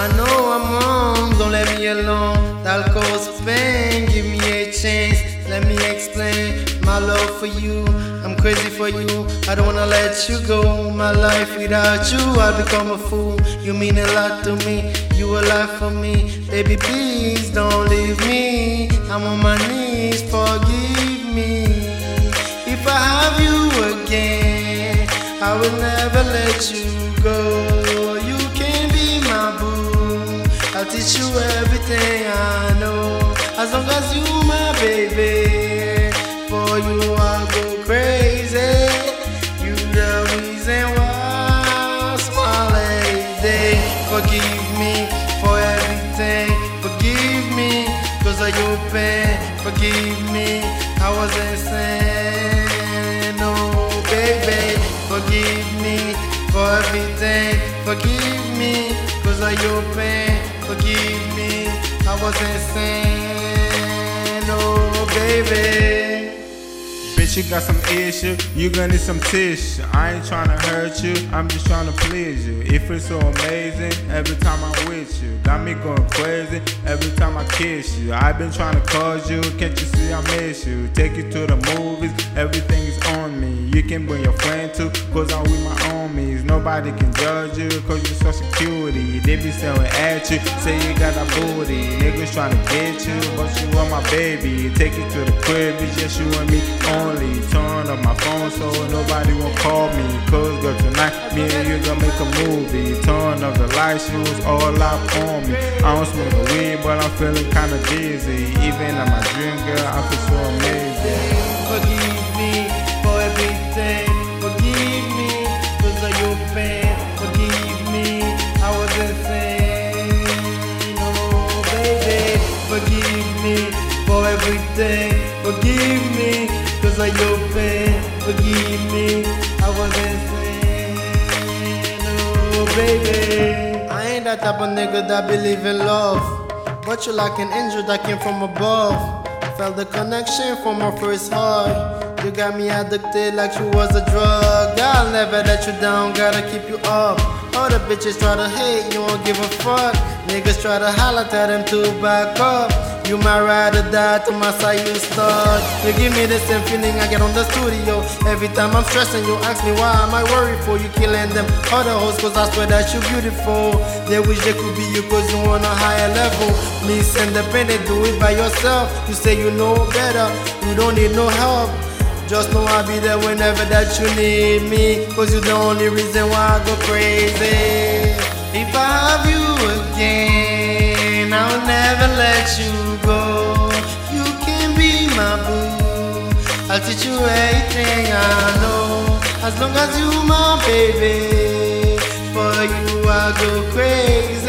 I know I'm wrong, don't let me alone. That'll cause pain. Give me a chance, let me explain my love for you. I'm crazy for you. I don't wanna let you go. My life without you, I become a fool. You mean a lot to me. You a lot for me, baby. Please don't leave me. I'm on my knees. Forgive me. If I have you again, I will never let you go. I'll teach you everything I know. As long as you my baby. For you I'll go crazy. You the reason why I smile every day. Forgive me for everything. Forgive me cause of your pain. Forgive me, I was insane. Oh baby, forgive me for everything. Forgive me cause of your pain. Forgive me, I was insane. Oh baby. Bitch, you got some issue, you gonna need some tissue. I ain't tryna hurt you, I'm just tryna please you. It feels so amazing every time I'm with you. Got me going crazy every time I kiss you. I've been tryna cause you, can't you see I miss you? Take you to the movies, everything is on me. You can bring your friend too, cause I'm with my homies. Nobody can judge you, cause you're so security. They be staring at you, say you got a booty. Niggas tryna get you, but you are my baby. Take you to the crib, it's just you and me only. Turn up my phone so nobody won't call me. Cause girl, tonight, me and you gonna make a movie. Turn up the lights, you was all up on me. I don't smoke weed, but I'm feeling kinda dizzy. Even in my dream, girl, I feel for everything. Forgive me cause your pain. Forgive me, I was insane. Oh, baby. I ain't that type of nigga that believe in love. But you're like an angel that came from above. Felt the connection from our first heart. You got me addicted like you was a drug. I'll never let you down, gotta keep you up. All the bitches try to hate, you won't give a fuck. Niggas try to holler, tell them to back up. You ride or die to my side, you start. You give me the same feeling I get on the studio. Every time I'm stressing, you ask me why am I worried for you killing them other hoes, cause I swear that you beautiful. They wish they could be you, cause you on a higher level. Me independent, do it by yourself. You say you know better, you don't need no help. Just know I'll be there whenever that you need me. Cause you're the only reason why I go crazy. If I have you again, I'll teach you everything I know. As long as you my baby. For you I'll go crazy.